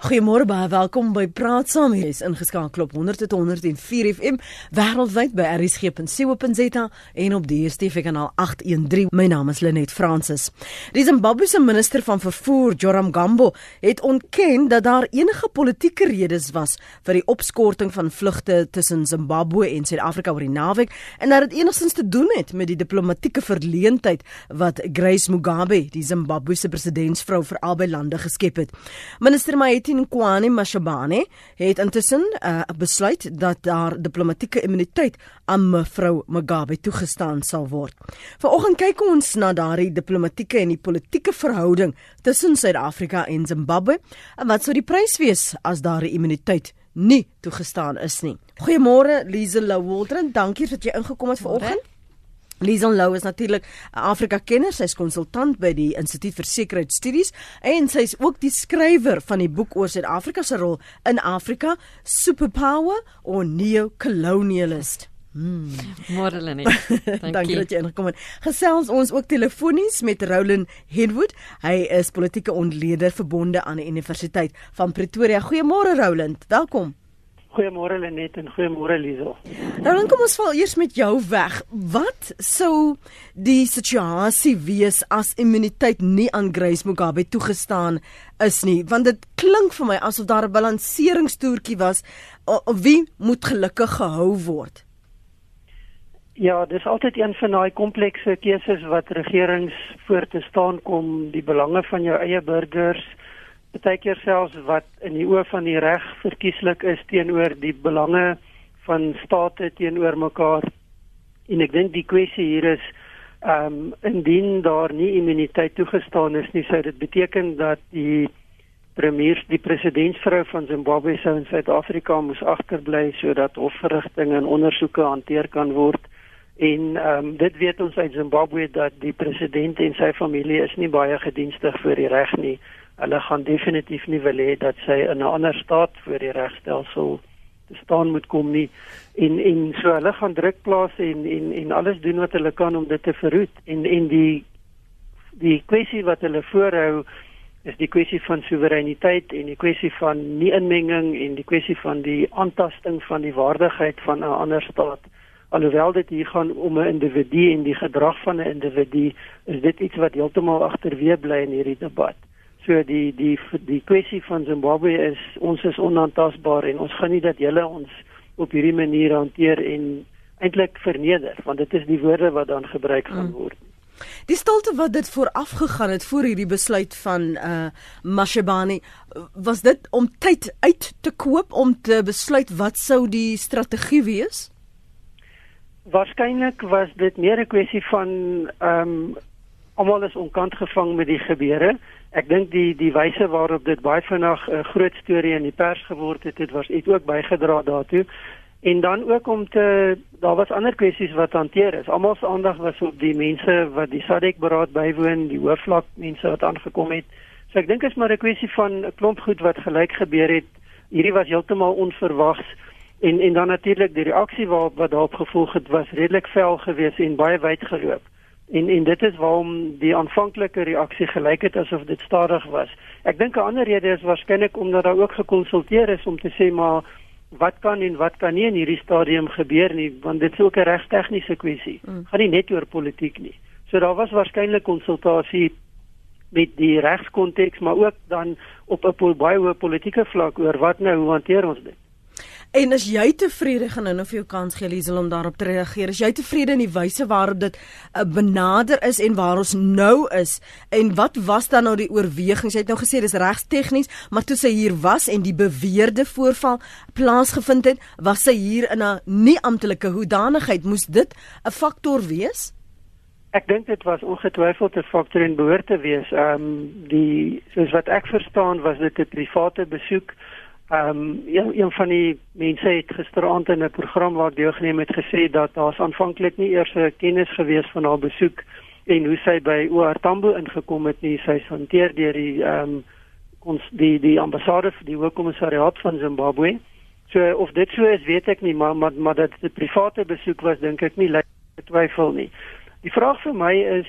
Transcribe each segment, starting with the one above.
Goeiemôre baie welkom by Praat Saam. Jy is ingeskakel op 100.104 FM wêreldwyd by rsg.co.za en op DStv kanaal 813. My naam is Lenet Fransis. Die Zimbabwese minister van vervoer, Joram Gambo, het ontken dat daar enige politieke redes was vir die opskorting van vlugte tussen Zimbabwe en Suid-Afrika oor die naweek en dat dit enigstens te doen het met die diplomatieke verleentheid wat Grace Mugabe, die Zimbabwese presidentsvrou vir albei lande geskep het. Minister Maeti Martin Kwani Mashabane het intussen uh, besluit dat daar diplomatieke immuniteit aan mevrou Mugabe toegestaan sal word. Vanoggend kyk ons na daardie diplomatieke en die politieke verhouding tussen Suid-Afrika en Zimbabwe en wat sou die prys wees as daardie immuniteit nie toegestaan is nie. Goeiemôre Liesel Waldron, dankie dat jy ingekom het vanoggend. Liesel Lou is natuurlik 'n Afrika-kenner, sy's konsultant by die Instituut vir Sekuriteitsstudies en sy's ook die skrywer van die boek oor Suid-Afrika se rol in Afrika, Superpower or Neo-Colonialist. Hmm. Morelene. Dankie. Dankie dat jy ingekom het. Gesels ons ook telefonies met Roland Henwood. Hy is politieke ontleder verbonde aan die Universiteit van Pretoria. Goeiemôre Roland, welkom. Goeiemôre Lenet en goeiemôre Liesel. Nou dan kom ons val eers met jou weg. Wat sou die situasie wees as immuniteit nie aan Grace Mugabe toegestaan is nie? Want dit klink vir my asof daar 'n balanseringstoertjie was. Wie moet gelukkig gehou word? Ja, dis altyd een van daai komplekse keuses wat regerings voor te staan kom, die belange van jou eie burgers partykeer selfs wat in die oë van die reg verkieslik is teenoor die belange van state teenoor mekaar. En ek dink die kwessie hier is ehm um, indien daar nie immuniteit toegestaan is nie, sou dit beteken dat die premier, die presidentsvrou van Zimbabwe sou in Suid-Afrika moes agterbly sodat hofverrigtinge en ondersoeke hanteer kan word. En ehm um, dit weet ons uit Zimbabwe dat die president en sy familie is nie baie gedienstig vir die reg nie hulle gaan definitief nie wil hê dat sy in 'n ander staat voor die regstelsel te staan moet kom nie. En en so hulle gaan druk plaas en en en alles doen wat hulle kan om dit te verhoed. En en die die kwessie wat hulle voorhou is die kwessie van soewereiniteit en die kwessie van nie inmenging en die kwessie van die aantasting van die waardigheid van 'n ander staat. Alhoewel dit hier gaan om 'n individu en die gedrag van 'n individu is dit iets wat heeltemal agterweë bly in hierdie debat So die die die kwessie van Zimbabwe is ons is onaantastbaar en ons gaan nie dat julle ons op hierdie manier hanteer en eintlik verneder want dit is die woorde wat dan gebruik gaan mm. word. Die stilte wat dit vooraf gegaan het voor hierdie besluit van uh Mashebani was dit om tyd uit te koop om te besluit wat sou die strategie wees? Waarskynlik was dit meer 'n kwessie van ehm um, almal is onkant gevang met die gebeure Ek dink die die wyse waarop dit baie vinnig 'n uh, groot storie in die pers geword het, dit was iets ook bygedra daartoe. En dan ook om te daar was ander kwessies wat hanteer is. Almal se aandag was op die mense wat die SADC beraad bywoon, die hoofvlak mense wat aangekom het. So ek dink is maar 'n kwessie van 'n klomp goed wat gelyk gebeur het. Hierdie was heeltemal onverwags en en dan natuurlik die reaksie waarop wat daarop gevolg het was redelik vel geweest en baie wyd geloop. En en dit is waarom die aanvanklike reaksie gelyk het asof dit stadig was. Ek dink 'n ander rede is waarskynlik omdat daar ook gekonsulteer is om te sê maar wat kan en wat kan nie in hierdie stadium gebeur nie, want dit is ook 'n regstegniese kwessie. Mm. Gaan nie net oor politiek nie. So daar was waarskynlik konsultasie met die regskonteks, maar ook dan op 'n baie hoë politieke vlak oor wat nou hoe hanteer ons dit. En as jy tevrede gaan nou vir jou kans gee Liesel om daarop te reageer. As jy tevrede in die wyse waarop dit uh, benader is en waar ons nou is en wat was dan nou die oorwegings? Jy het nou gesê dis regs tegnies, maar toe sy hier was en die beweerde voorval plaasgevind het, was sy hier in 'n nie amptelike hoedanigheid. Moes dit 'n faktor wees? Ek dink dit was ongetwyfeld 'n faktor en behoort te wees. Ehm um, die soos wat ek verstaan was dit 'n private besoek Ehm um, een, een van die mense het gisteraand in 'n program waar deelgeneem het gesê dat daar's aanvanklik nie eers 'n kennis gewees van haar besoek en hoe sy by OR Tambo ingekom het nie. Sy is hanteer deur die ehm um, ons die die ambassade vir die hoofkommissariaat van Zimbabwe. So of dit so is, weet ek nie, maar maar maar dat dit 'n private besoek was, dink ek nie lei twyfel nie. Die vraag vir my is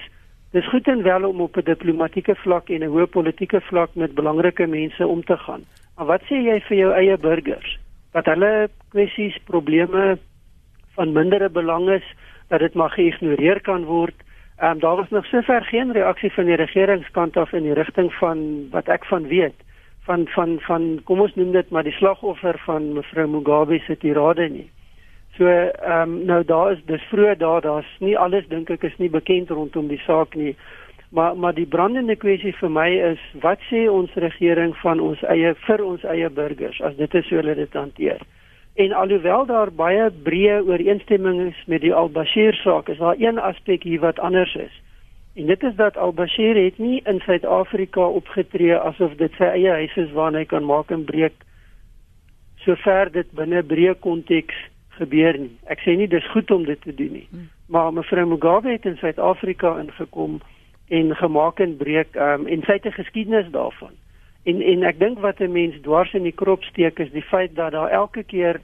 Dis goed en wel om op 'n diplomatieke vlak en 'n hoë politieke vlak met belangrike mense om te gaan. Maar wat sê jy vir jou eie burgers? Dat hulle kwessies, probleme van mindere belang is, dat dit maar geïgnoreer kan word. Ehm um, daar was nog sover geen reaksie van die regeringskant af in die rigting van wat ek van weet van van van kom ons noem dit maar die slagoffer van mevrou Mugabe se tirade nie. So ehm um, nou daar is dis vroeg daar daar's nie alles dink ek is nie bekend rondom die saak nie. Maar maar die brandende kwessie vir my is wat sê ons regering van ons eie vir ons eie burgers as dit is hoe hulle dit hanteer. En alhoewel daar baie breë ooreenstemming is met die Al-Bashir saak, is daar een aspek hier wat anders is. En dit is dat Al-Bashir het nie in Suid-Afrika opgetree asof dit sy eie huis is waar hy kan maak en breek sover dit binne breë konteks gebeur nie. Ek sê nie dis goed om dit te doen nie. Hmm. Maar mevrou Mugabe het in Suid-Afrika ingekom en gemaak en breek um, en sy het 'n geskiedenis daarvan. En en ek dink wat 'n mens dwars in die krop steek is die feit dat daar elke keer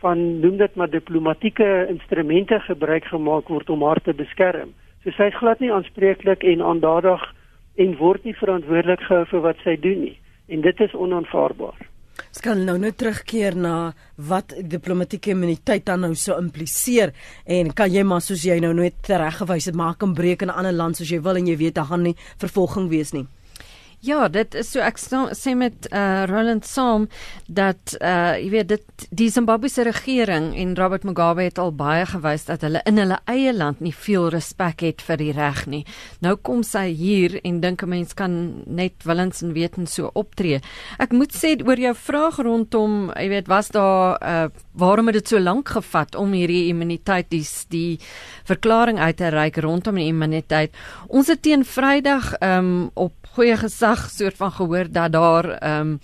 van noem dit maar diplomatieke instrumente gebruik gemaak word om haar te beskerm. So sy is glad nie aanspreeklik en aandadig en word nie verantwoordelik gehou vir wat sy doen nie. En dit is onaanvaarbaar. Ons kan nou net terugkeer na wat diplomatieke immuniteit dan nou so impliseer en kan jy maar soos jy nou net reggewys het maak 'n breek in 'n ander land soos jy wil en jy weet daar gaan nie vervolging wees nie. Ja, dit is so ek sê met uh Roland Saam dat uh jy weet dit die Zimbabwese regering en Robert Mugabe het al baie gewys dat hulle in hulle eie land nie veel respek het vir die reg nie. Nou kom sy hier en dink 'n mens kan net willens en wetens so optree. Ek moet sê oor jou vraag rondom, jy weet, was daar uh waarom het dit so lank gevat om hierdie immuniteit die die verklaring uit te reik rondom die immuniteit? Ons het teen Vrydag um op goeie gesag soort van gehoor dat daar ehm um,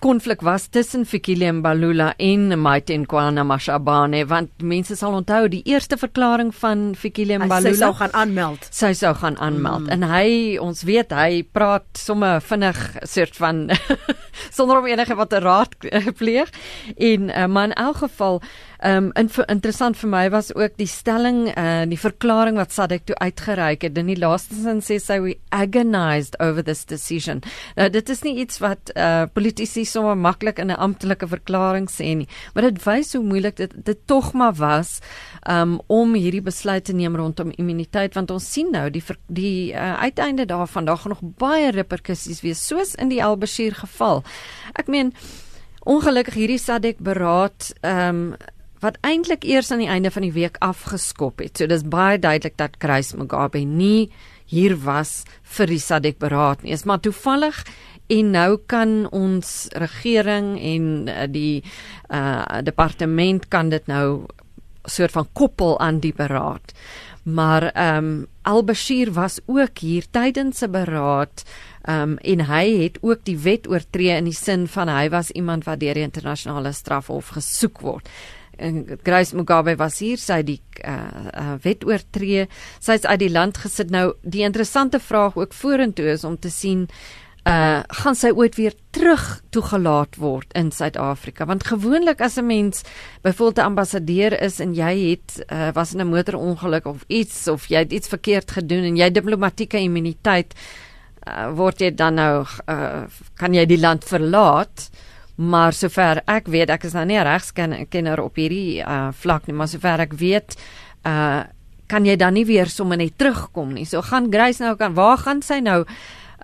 konflik was tussen Fikile Mbalula en Maite Nkwana Mashabane want mense sal onthou die eerste verklaring van Fikile Mbalula sy sou gaan aanmeld. Sy sou gaan aanmeld. Mm. en hy ons weet hy praat sommer vinnig soort van sonder om enige wat te raad pleeg. En uh, maar in elk geval Ehm um, in, interessant vir my was ook die stelling uh die verklaring wat Sadek toe uitgereik het. In die laaste sin sê sy we agonized over this decision. Nou dit is nie iets wat uh politici sommer maklik in 'n amptelike verklaring sê nie, maar dit wys hoe moeilik dit dit tog maar was um om hierdie besluit te neem rondom immuniteit want ons sien nou die die uh, uiteinde daarvan daar gaan nog baie reperkusies wees soos in die Al-Bashir geval. Ek meen ongelukkig hierdie Sadek beraad um wat eintlik eers aan die einde van die week afgeskop het. So dis baie duidelik dat Kruis Mugabe nie hier was vir die SADC beraad nie. Is maar toevallig en nou kan ons regering en uh, die uh departement kan dit nou soort van koppel aan die beraad. Maar ehm um, Al-Bashir was ook hier tydens 'n beraad ehm um, en hy het ook die wet oortree in die sin van hy was iemand wat deur die internasionale strafhof gesoek word Grace Mugabe was hier sy die uh, uh, wet oortree. Sy is uit die land gesit. Nou die interessante vraag ook vorentoe is om te sien uh gaan sy ooit weer terug toegelaat word in Suid-Afrika? Want gewoonlik as 'n mens byvoorbeeld 'n ambassadeur is en jy het uh, was in 'n motorongeluk of iets of jy het iets verkeerd gedoen en jy diplomatieke immuniteit uh, word jy dan nou uh, kan jy die land verlaat? uh maar sover ek weet ek is nou nie 'n regskenner op hierdie uh, vlak nie maar sover ek weet uh, kan jy dan nie weer sommer net terugkom nie so gaan Grace nou kan waar gaan sy nou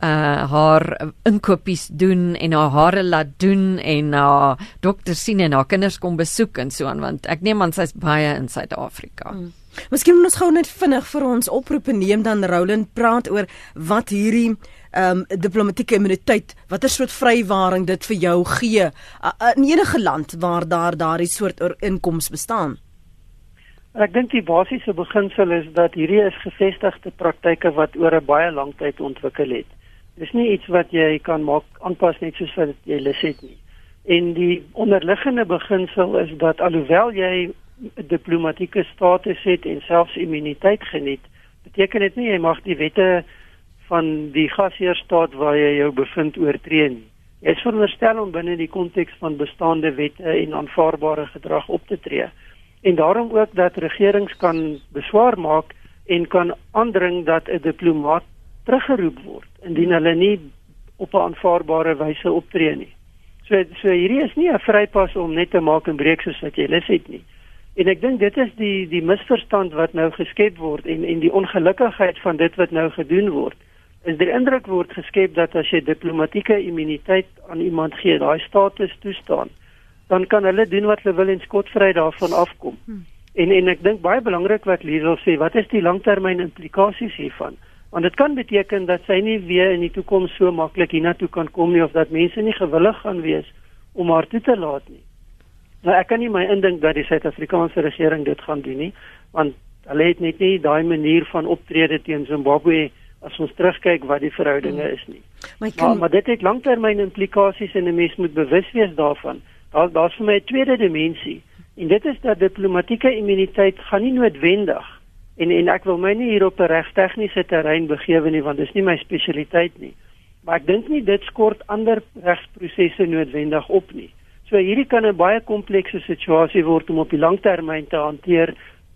uh haar inkopies doen en haar hare laat doen en haar dokter sien en haar kinders kom besoek en so aan want ek neem aan sy's baie in Suid-Afrika. Hmm. Miskien moet ons gou net vinnig vir ons oproepe neem dan Roland praat oor wat hierdie ehm um, diplomatieke immuniteit watter soort vrywaring dit vir jou gee uh, in enige land waar daar daardie soort inkomste bestaan. Ek dink die basiese beginsel is dat hierdie is gevestigde praktyke wat oor 'n baie lang tyd ontwikkel het. Dis nie iets wat jy kan maak aanpas net soos wat jy lus het nie. En die onderliggende beginsel is dat alhoewel jy diplomatieke status het en selfs immuniteit geniet, beteken dit nie jy mag die wette van die gasheerstaat waar jy jou bevind oortree nie. Jy is veronderstel om binne die konteks van bestaande wette en aanvaarbare gedrag op te tree. En daarom ook dat regerings kan beswaar maak en kan aandring dat 'n diplomaat teruggeroep word indien hulle nie op 'n aanvaarbare wyse optree nie. So so hierdie is nie 'n vrypas om net te maak en breek soos wat jy lus het nie. En ek dink dit is die die misverstand wat nou geskep word en en die ongelukkigheid van dit wat nou gedoen word. Is die indruk word geskep dat as jy diplomatieke immuniteit aan iemand gee, daai status toestaan, dan kan hulle doen wat hulle wil en skotvry daarvan afkom. Hmm. En en ek dink baie belangrik wat Liesel sê, wat is die langtermyn implikasies hiervan? Want dit kan beteken dat sy nie weer in die toekoms so maklik hiernatoe kan kom nie of dat mense nie gewillig gaan wees om haar toe te laat nie. Nou ek kan nie my indink dat die Suid-Afrikaanse regering dit gaan doen nie, want hulle het net nie daai manier van optrede teen Zimbabwe as ons terugkyk wat die verhoudinge hmm. is nie. Maar, kan... maar, maar dit het langtermyn implikasies en 'n mens moet bewus wees daarvan. Daar daar's vir my 'n tweede dimensie en dit is dat diplomatieke immuniteit gaan nie noodwendig En en ek wil my nie hier op 'n regstegniese terrein begewe nie want dis nie my spesialiteit nie. Maar ek dink nie dit skort ander regsprosesse noodwendig op nie. So hierdie kan 'n baie komplekse situasie word om op die langtermyn te hanteer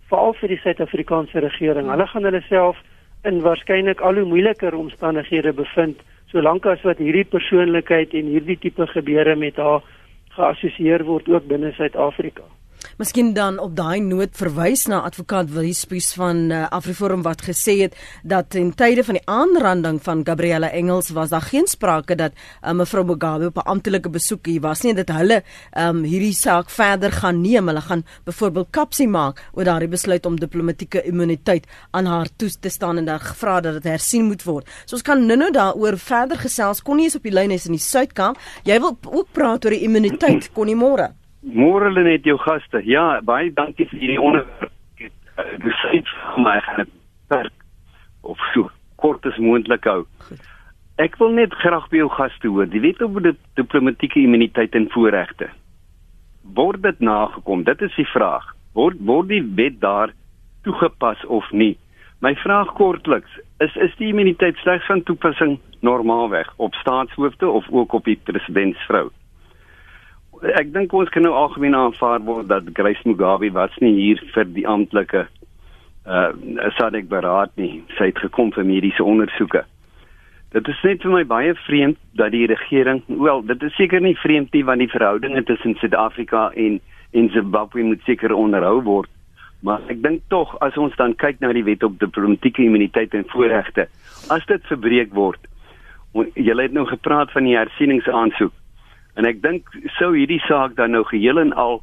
veral vir die Suid-Afrikaanse regering. Hulle gaan hulle self in waarskynlik al hoe moeiliker omstandighede bevind solank as wat hierdie persoonlikheid en hierdie tipe gebeure met haar geassosieer word ook binne Suid-Afrika. Miskien dan op daai noot verwys na advokaat Wilspies van uh, Afriforum wat gesê het dat in tye van die aanranding van Gabriella Engels was daar geen sprake dat uh, mevrou Mugabe op 'n amptelike besoek hier was nie dat hulle um, hierdie saak verder gaan neem. Hulle gaan byvoorbeeld kapsie maak oor daardie besluit om diplomatieke immuniteit aan haar toe te staan en daar gevra dat dit hersien moet word. So ons kan nou-nou daaroor verder gesels. Kon nie eens op die lyn is in die Suidkamp. Jy wil ook praat oor die immuniteit kon nie môre. Môre lê net jou gaste. Ja, baie dankie vir hierdie onderwerp. Dis iets vir my gaan werk of so kort as moontlik hou. Ek wil net graag by jou gaste hoor. Die wet op die diplomatieke immuniteit en voorregte. Word dit nagekom? Dit is die vraag. Word word die wet daar toegepas of nie? My vraag kortliks, is is die immuniteit slegs van toepassing normaalweg op staatshoofde of ook op die presidentsvrou? Ek dink ons kan nou algemeen aanvaar word dat Grace Mugabe was nie hier vir die amptelike uh SADC beraad nie. Sy het gekom vir mediese ondersoeke. Dit is net vir my baie vreemd dat die regering, wel, dit is seker nie vreemd nie want die verhoudinge tussen Suid-Afrika en en Zimbabwe moet seker onderhou word. Maar ek dink tog as ons dan kyk na die wet op diplomatieke immuniteit en voorregte, as dit verbreek word, jy het nou gepraat van die hersieningsaansoek En ek dink sou hierdie saak dan nou geheel en al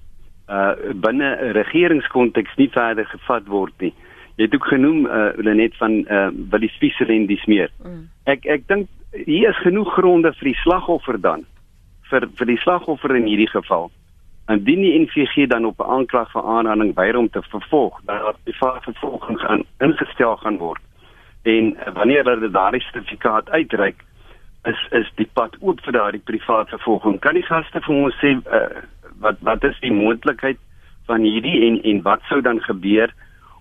uh binne 'n regeringskonteks nie verder gevat word nie. Jy het ook genoem uh net van uh die spesiale en dis meer. Mm. Ek ek dink hier is genoeg gronde vir die slagoffer dan vir vir die slagoffer in hierdie geval. Indien die NVG dan op 'n aanklag vir aanranding weier om te vervolg, dan word die vervolging gaan ingestel gaan word. En uh, wanneer hulle daardie sertifikaat uitreik, is is die pad oop vir daardie private vervolging. Kan die gaste vir ons sê uh, wat wat is die moontlikheid van hierdie en en wat sou dan gebeur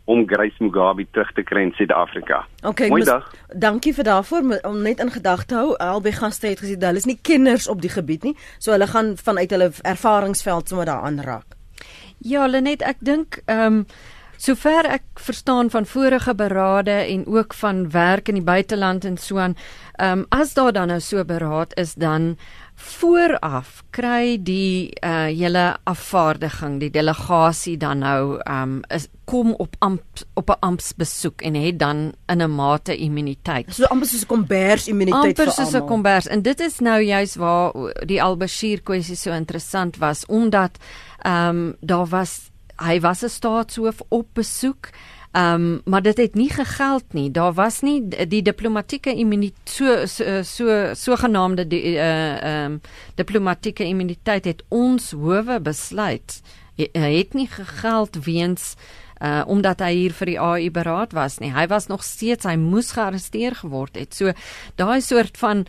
om Grace Mugabe terug te kry in Suid-Afrika? Okay, Goeiedag. Dankie vir daarvoor om net in gedagte hou. Albei gaste het gesê hulle is nie kenners op die gebied nie, so hulle gaan vanuit hulle ervaringsveld sommer daaraan raak. Ja, Lenet, ek dink ehm um, Sover ek verstaan van vorige berade en ook van werk in die buiteland en so aan, ehm um, as daar dan nou so beraad is dan vooraf kry die uh hele afvaardiging, die delegasie dan nou ehm um, is kom op amp op 'n ampsbesoek en het dan in 'n mate immuniteit. So amper soos 'n kombers immuniteit vir almal. Amper soos 'n kombers en dit is nou juis waar die Al-Bashir kwessie so interessant was omdat ehm um, daar was hy was 'n staatshoof op besoek. Ehm um, maar dit het nie gegeld nie. Daar was nie die diplomatieke immuniteit so so so sogenaamde die uh ehm um, diplomatieke immuniteit het ons howe besluit. Hy het nie gegeld weens uh omdat hy hier vir die AU beraad was nie. Hy was nog steeds hy moes gearresteer geword het. So daai soort van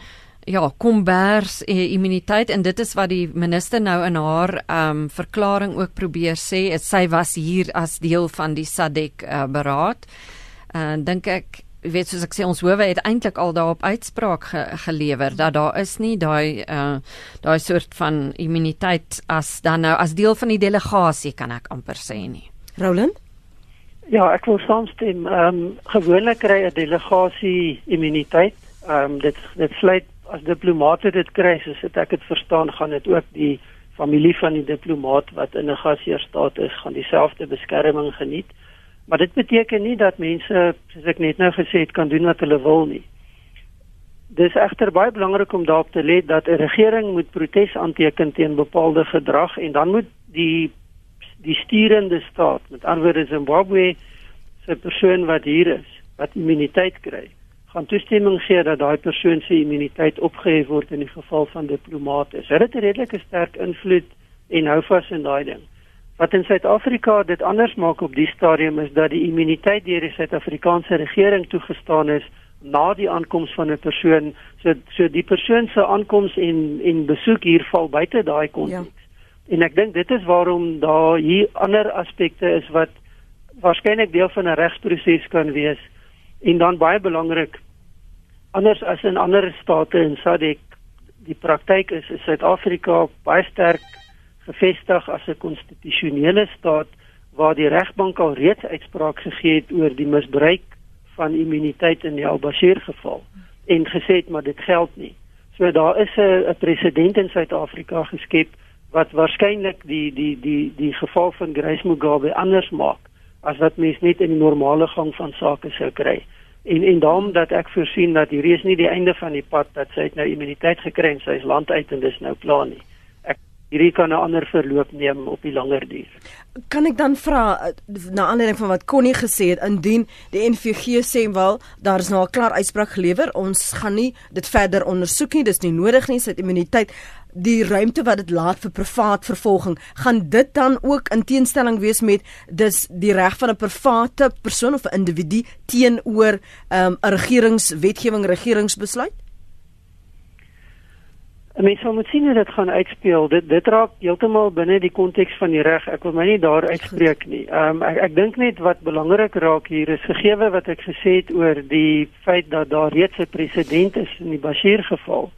ja, kombers eh, immuniteit en dit is wat die minister nou in haar ehm um, verklaring ook probeer sê, is sy was hier as deel van die SADC uh, beraad. En uh, dink ek weet soos ek sê ons howe het eintlik al daarop uitspraak ge gelewer dat daar is nie daai uh daai soort van immuniteit as dan nou as deel van die delegasie kan ek amper sê nie. Roland? Ja, ek wil saamstem. Ehm um, gewoonlik kry 'n delegasie immuniteit. Ehm um, dit dit sluit as diplomate dit kry, soos ek dit verstaan, gaan dit ook die familie van die diplomaat wat in 'n gasheerstaat is, gaan dieselfde beskerming geniet. Maar dit beteken nie dat mense, soos ek net nou gesê het, kan doen wat hulle wil nie. Dis egter baie belangrik om daarop te let dat 'n regering moet protes aanteken teen bepaalde gedrag en dan moet die die sturende staat, met ander woorde Zimbabwe, se persoon wat hier is, wat immuniteit kry, gaan toestemming gee dat daai persoon se immuniteit opgehef word in die geval van diplomate. Dit het 'n redelike sterk invloed en hou vas in daai ding. Wat in Suid-Afrika dit anders maak op die stadium is dat die immuniteit deur die Suid-Afrikaanse regering toegestaan is na die aankoms van 'n persoon. So so die persoon se aankoms en en besoek hier val buite daai konteks. Ja. En ek dink dit is waarom daar hier ander aspekte is wat waarskynlik deel van 'n regsproses kan wees. En dan baie belangrik anders as in ander state in SADC die praktyk is in Suid-Afrika baie sterk gevestig as 'n konstitusionele staat waar die regbank al reeds uitspraak gegee het oor die misbruik van immuniteit in die Al-Bashir geval en gesê het maar dit geld nie. So daar is 'n presedent in Suid-Afrika geskep wat waarskynlik die die die die geval van Grace Mugabe anders maak as wat mens net in die normale gang van sake sou kry. En en daarom dat ek voorsien dat hierdie is nie die einde van die pad dat sy het nou immuniteit gekry en sy is land uit en dis nou klaar nie hierdie kan 'n ander verloop neem op die langer duur. Kan ek dan vra na aanleiding van wat Connie gesê het indien die NVG sê wel daar is nou 'n klaar uitspraak gelewer, ons gaan nie dit verder ondersoek nie, dis nie nodig nie, sy immuniteit die ruimte wat dit laat vir privaat vervolging, gaan dit dan ook in teenstelling wees met dis die reg van 'n private persoon of 'n individu teenoor ehm, 'n um, regeringswetgewing, regeringsbesluit? 'n Mens sal moet sien hoe dit gaan uitspeel. Dit dit raak heeltemal binne die konteks van die reg. Ek wil my nie daar uitspreek nie. Ehm um, ek ek dink net wat belangrik raak hier is gegeewe wat ek gesê het oor die feit dat daar reeds 'n presedent is in die Bashir geval.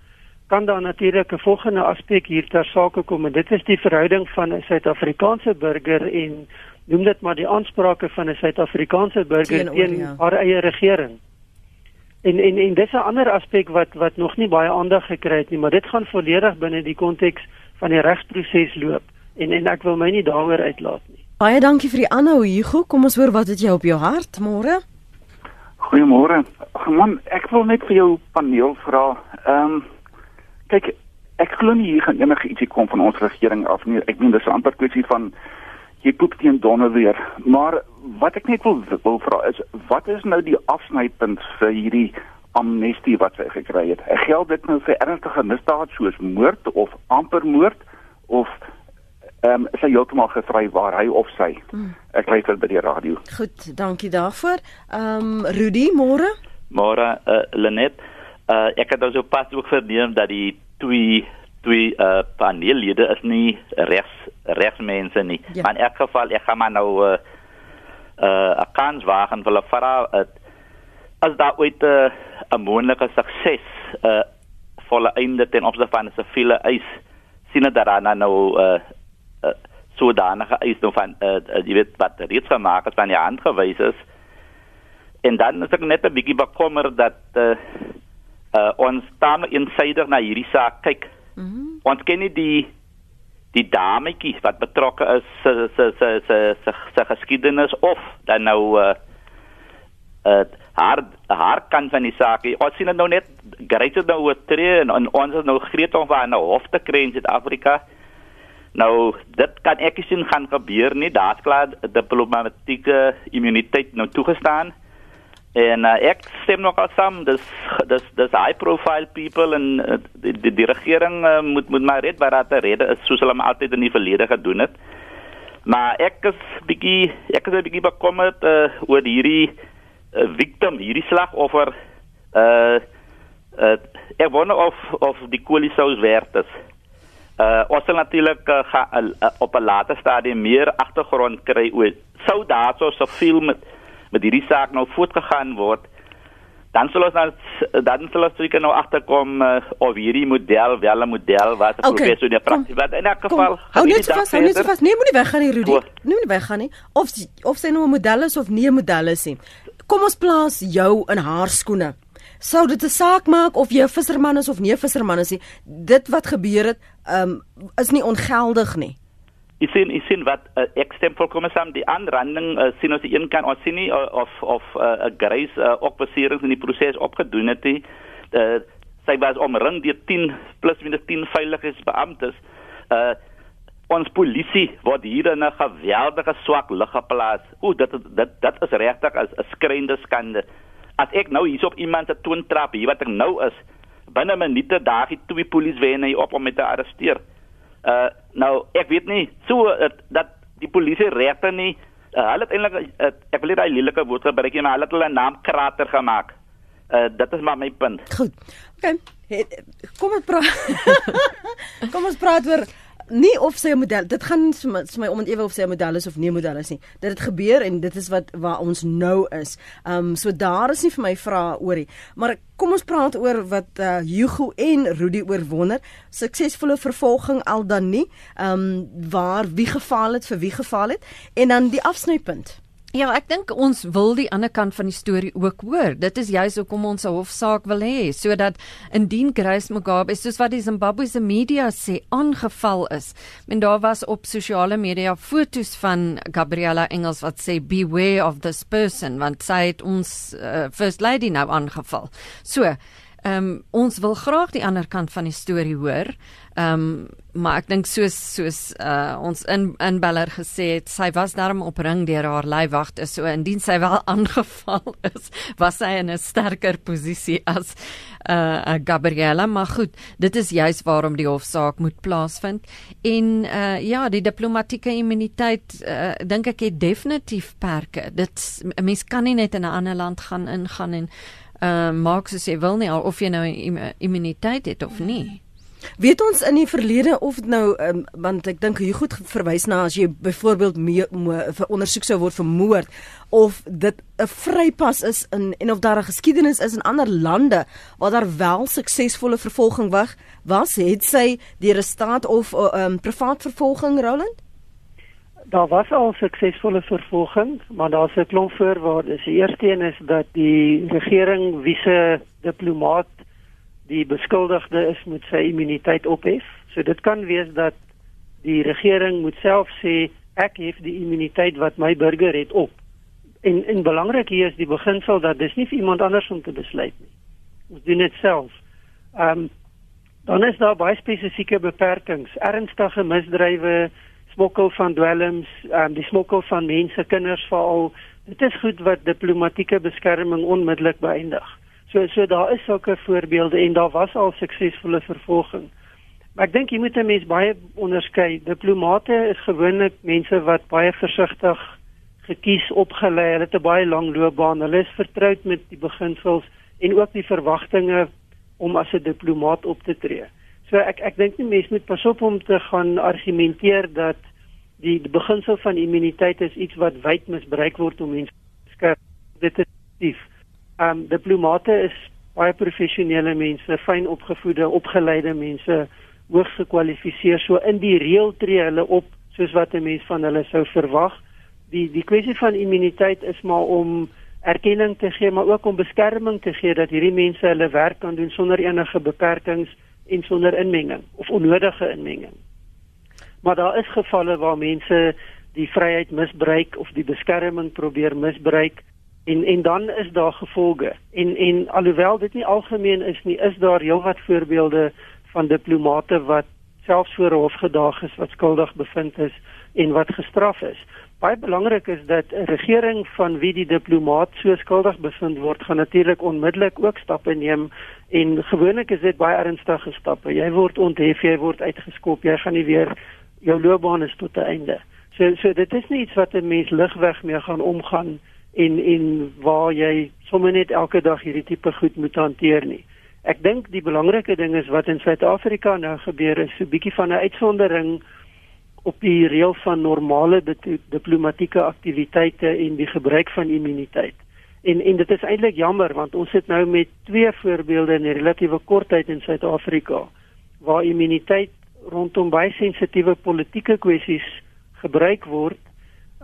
Kan daar natuurlik 'n volgende aspek hier ter sake kom en dit is die verhouding van 'n Suid-Afrikaanse burger en noem dit maar die aansprake van 'n Suid-Afrikaanse burger teen ja. haar eie regering. En en en dis 'n ander aspek wat wat nog nie baie aandag gekry het nie, maar dit gaan volledig binne die konteks van die regsproses loop en en ek wil my nie daaroor uitlaat nie. Baie dankie vir die aanhou Hugo. Kom ons hoor wat het jy op jou hart môre? Goeiemôre. Man, ek wil net vir jou paneel vra. Ehm um, kyk, ek glo nie hier gaan enige ietsie kom van ons regering af nie. Ek meen dis 'n amper kwessie van jy poep teen donder weer. Maar wat ek net wil wil vra is wat is nou die afsnypunt vir hierdie amnestie wat sy gekry het? Geld dit nou vir ernstige misdade soos moord of amper moord of ehm um, sy heeltemal gevry waar hy of sy? Hmm. Ek luister by die radio. Goed, dankie daarvoor. Ehm um, Rudy, môre? Môre, uh, Lenet. Uh, ek het also pas ook verneem dat die twee twee uh, paneellede is nie regs regsmense nie. Ja. Maar in elk geval ek gaan maar nou 'n uh, uh, kans wagen vir 'n vra as daar ooit 'n uh, moontlike sukses uh, volle einde ten opsigte van 'n siviele eis sien dit daarna nou uh, uh, sodanige eis nou van uh, uh, jy weet wat reeds gemaak is van die ander gewys is. En dan is ek net 'n bietjie bekommer dat uh, uh, ons staan insider na hierdie saak kyk Mm -hmm. Ons ken nie die die dametjie wat betrokke is se se se se se se geskiedenis of dan nou uh uh haar haar kan van die saak. Ons sien dit nou net great nou oor tree en, en ons is nou great om van 'n hof te kry in Suid-Afrika. Nou dit kan ek sien gaan gebeur nie. Daar's klaar diplomatieke immuniteit nou toegestaan. En uh, ek stem nog al saam, dis dis dis high profile people en uh, die, die die regering uh, moet moet maar red waar dit rede is soos hulle maar altyd in die verlede gedoen het. Maar ek is bietjie ek is 'n bietjie bekommerd uh, oor hierdie uh, victim, hierdie slagoffer. Uh, uh ek wonder of of die koalisous werd is. Uh ons sal natuurlik uh, ga, uh, op 'n later stadium meer agtergrond kry oor sou daar so so veel met met hierdie saak nou voortgegaan word, dan sal ons dan dan sal ons seker nou agterkom uh, of hierdie model wel 'n model wat okay, professor in die praktyk wat in elk geval hou net vas, hou net vas. Nee, moenie weggaan nie, Rudy. Nee, moenie weggaan nie. Of of sy nou 'n model is of nie 'n model is nie. Kom ons plaas jou in haar skoene. sou dit 'n saak maak of jy 'n visserman is of nie 'n visserman is nie. Dit wat gebeur het, um, is nie ongeldig nie. Ek sien ek sien wat uh, ek stem volkome saam die aanranding uh, sien ons een kan ons sien nie uh, of of 'n uh, grace uh, ook beserings in die proses opgedoen het nie. Uh, sy was omring deur 10 plus minus 10 veiligheidsbeamptes. Uh ons polisie word hier in 'n geweldige swak lig geplaas. O, dit dit dit is regtig 'n skreeuende skande. As ek nou hier op iemand se toon trap, hier wat ek nou is, binne minute daag die twee polisiewyne hier op om my te arresteer. Uh nou, ek weet nie, so uh, dat die polisie regte nie uh, hulle het eintlik uh, ek wil nie daai lelike woord gebruik nie, maar hulle het hulle naam krater gemaak. Uh dit is maar my punt. Goed. OK. Kom ons praat. kom ons praat oor nie of sy 'n model dit gaan vir my om ewe of sy 'n model is of nie model is nie. Dit het gebeur en dit is wat waar ons nou is. Um so daar is nie vir my vrae oorie maar kom ons praat oor wat uh, Hugo en Rudy oorwonder suksesvolle vervolging al dan nie. Um waar wie gefaal het vir wie gefaal het. En dan die afsnypunt Ja, ek dink ons wil die ander kant van die storie ook hoor. Dit is juis hoekom ons 'n hofsaak wil hê, sodat indien Grace Mugabe, soos wat die Zimbabweëse media sê, aangeval is, en daar was op sosiale media foto's van Gabriella Engels wat sê beware of this person, want sy het ons uh, first lady nou aangeval. So, Ehm um, ons wil graag die ander kant van die storie hoor. Ehm um, maar ek dink soos soos uh ons in inbeller gesê het, sy was daarom opring deur haar leiwagte. So indien sy wel aangeval is, was sy in 'n sterker posisie as uh Gabriella, maar goed, dit is juis waarom die hofsaak moet plaasvind. En uh ja, die diplomatieke immuniteit uh dink ek het definitief perke. Dit 'n mens kan nie net in 'n ander land gaan ingaan en uh maak soos jy wil nie of jy nou immuniteit het of nie. Weet ons in die verlede of nou um, want ek dink jy goed verwys na as jy byvoorbeeld vir ondersoek sou word vir moord of dit 'n vrypas is in en of daar 'n geskiedenis is in ander lande waar daar wel suksesvolle vervolging was, was het sy deur 'n staat of 'n uh, um, privaat vervolging Roland? Daar was al suksesvolle vervolging, maar daar's 'n klomp voorwaardes. Die eerste een is dat die regering wiese diplomaat die beskuldigde is moet sy immuniteit ophef. So dit kan wees dat die regering moet self sê ek hef die immuniteit wat my burger het op. En en belangrik hier is die beginsel dat dis nie vir iemand anders om te besluit nie. Ons doen dit self. Ehm um, dan is daar baie spesifieke beperkings, ernstige misdrywe smokkel van dwelms, um, die smokkel van mense, kinders veral. Dit is goed wat diplomatieke beskerming onmiddellik beëindig. So so daar is sulke voorbeelde en daar was al suksesvolle vervolging. Maar ek dink jy moet 'n mens baie onderskei. Diplomate is gewoonlik mense wat baie versigtig gekies opgelei, hulle het 'n baie lang loopbaan, hulle is vertroud met die beginsels en ook die verwagtinge om as 'n diplomaat op te tree. So ek ek dink nie mense moet pas op om te gaan argumenteer dat die, die beginsel van immuniteit is iets wat wyd misbruik word om mense skerp dit is dief. Um diplomate is baie professionele mense, fyn opgevoede, opgeleide mense, hoogs gekwalifiseer. So in die reël tree hulle op soos wat 'n mens van hulle sou verwag. Die die kwessie van immuniteit is maar om erkenning te gee, maar ook om beskerming te gee dat hierdie mense hulle werk kan doen sonder enige beperkings en sonder inmenging of onnodige inmenging. Maar daar is gevalle waar mense die vryheid misbruik of die beskerming probeer misbruik en en dan is daar gevolge. En en alhoewel dit nie algemeen is nie, is daar heelwat voorbeelde van diplomate wat selfs voor hof gedaag is wat skuldig bevind is en wat gestraf is. Baie belangrik is dat 'n regering van wie die diplomaat so skuldig bevind word, gaan natuurlik onmiddellik ook stappe neem en gewoonlik is dit baie ernstige stappe. Jy word onthef, jy word uitgeskop, jy gaan nie weer jou loopbaan is tot 'n einde. So so dit is nie iets wat 'n mens ligweg mee gaan omgaan en en waar jy sommer net elke dag hierdie tipe goed moet hanteer nie. Ek dink die belangrike ding is wat in Suid-Afrika nou gebeur is so 'n bietjie van 'n uitsondering op die reël van normale diplomatieke aktiwiteite en die gebruik van immuniteit. En en dit is eintlik jammer want ons sit nou met twee voorbeelde in 'n relatiewe kort tyd in Suid-Afrika waar immuniteit rondom baie sensitiewe politieke kwessies gebruik word.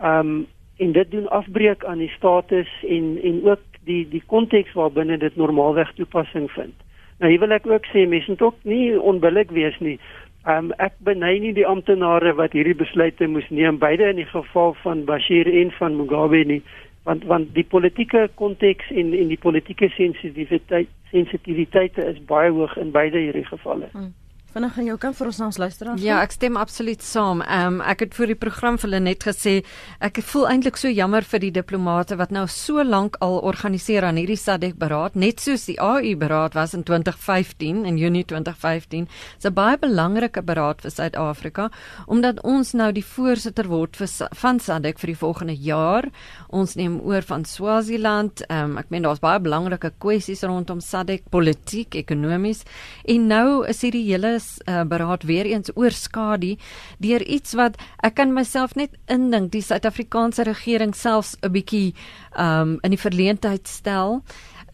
Um en dit doen afbreek aan die status en en ook die die konteks waarbinne dit normaalweg toepassing vind. Nou hier wil ek ook sê mense moet ook nie onbillik wees nie. Um, ek beny nie die amptenare wat hierdie besluite moes neem beide in die geval van Bashir en van Mugabe nie want want die politieke konteks en en die politieke sensitiwiteit sensitiwiteite is baie hoog in beide hierdie gevalle. Hmm vinnig aan jou kant vir ons ons luisteraars? Ja, ek stem absoluut saam. Ehm um, ek het vir die program vir hulle net gesê ek voel eintlik so jammer vir die diplomate wat nou so lank al organiseer aan hierdie SADC beraad, net soos die AU beraad was in 2015 in Junie 2015. Dit's 'n baie belangrike beraad vir Suid-Afrika omdat ons nou die voorsitter word vir van SADC vir die volgende jaar. Ons neem oor van Swaziland. Ehm um, ek meen daar's baie belangrike kwessies rondom SADC, politiek, ekonomies en nou is hierdie hele uh, beraad weer eens oor skadu deur iets wat ek kan myself net indink die Suid-Afrikaanse regering selfs 'n bietjie um in die verleentheid stel.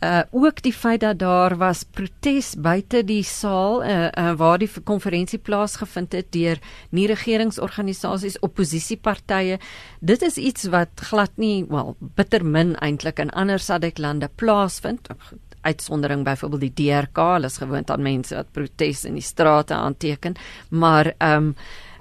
Uh ook die feit dat daar was protes buite die saal uh, uh waar die konferensie plaasgevind het deur nie regeringsorganisasies, oppositiepartye. Dit is iets wat glad nie, wel, bitter min eintlik in ander SADC lande plaasvind uitsondering byvoorbeeld die DRK, hulle is gewoond aan mense wat protes in die strate aanteken, maar ehm um,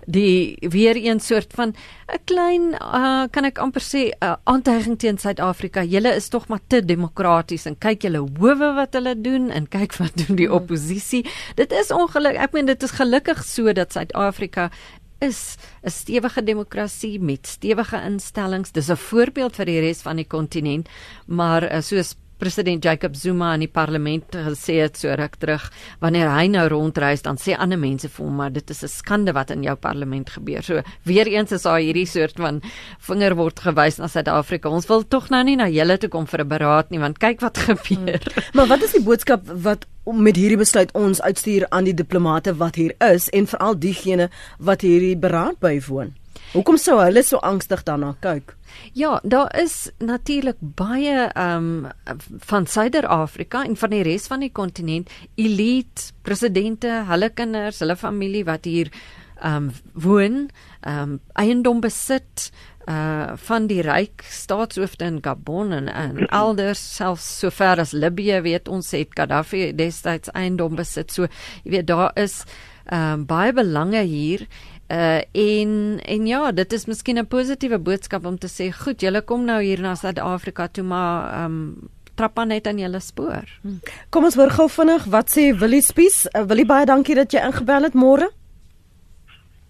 die weer een soort van 'n klein uh, kan ek amper sê 'n uh, aantuiging teen Suid-Afrika. Julle is tog maar te demokraties en kyk julle howe wat hulle doen en kyk wat doen die oppositie. Dit is ongelukkig. Ek meen dit is gelukkig so dat Suid-Afrika is 'n stewige demokrasie met stewige instellings. Dis 'n voorbeeld vir die res van die kontinent, maar uh, soos president Jacob Zuma in die parlement gesê het so ruk terug wanneer hy nou rondreis dan sê ander mense vir hom maar dit is 'n skande wat in jou parlement gebeur. So weer eens is daar hierdie soort van vinger word gewys na Suid-Afrika. Ons wil tog nou nie na julle toe kom vir 'n beraad nie want kyk wat gebeur. Hmm. Maar wat is die boodskap wat met hierdie besluit ons uitstuur aan die diplomate wat hier is en veral diegene wat hierdie beraad bywoon? Hoekom sou hulle so angstig daarna kyk? Ja, daar is natuurlik baie ehm um, van Suider-Afrika en van die res van die kontinent elite presidente, hulle kinders, hulle familie wat hier ehm um, woon, ehm um, eiendom besit uh van die ryk staatshoofde in Gabon en, en elders selfs sover as Libië weet ons het Gaddafi destyds eiendom besit so jy weet daar is ehm um, baie belange hier Uh en en ja, dit is miskien 'n positiewe boodskap om te sê, goed, julle kom nou hier na Suid-Afrika toe, maar um trap aan net aan julle spoor. Hmm. Kom ons hoor gou vinnig wat sê Willie Spies. Uh, Willie baie dankie dat jy ingebel het môre.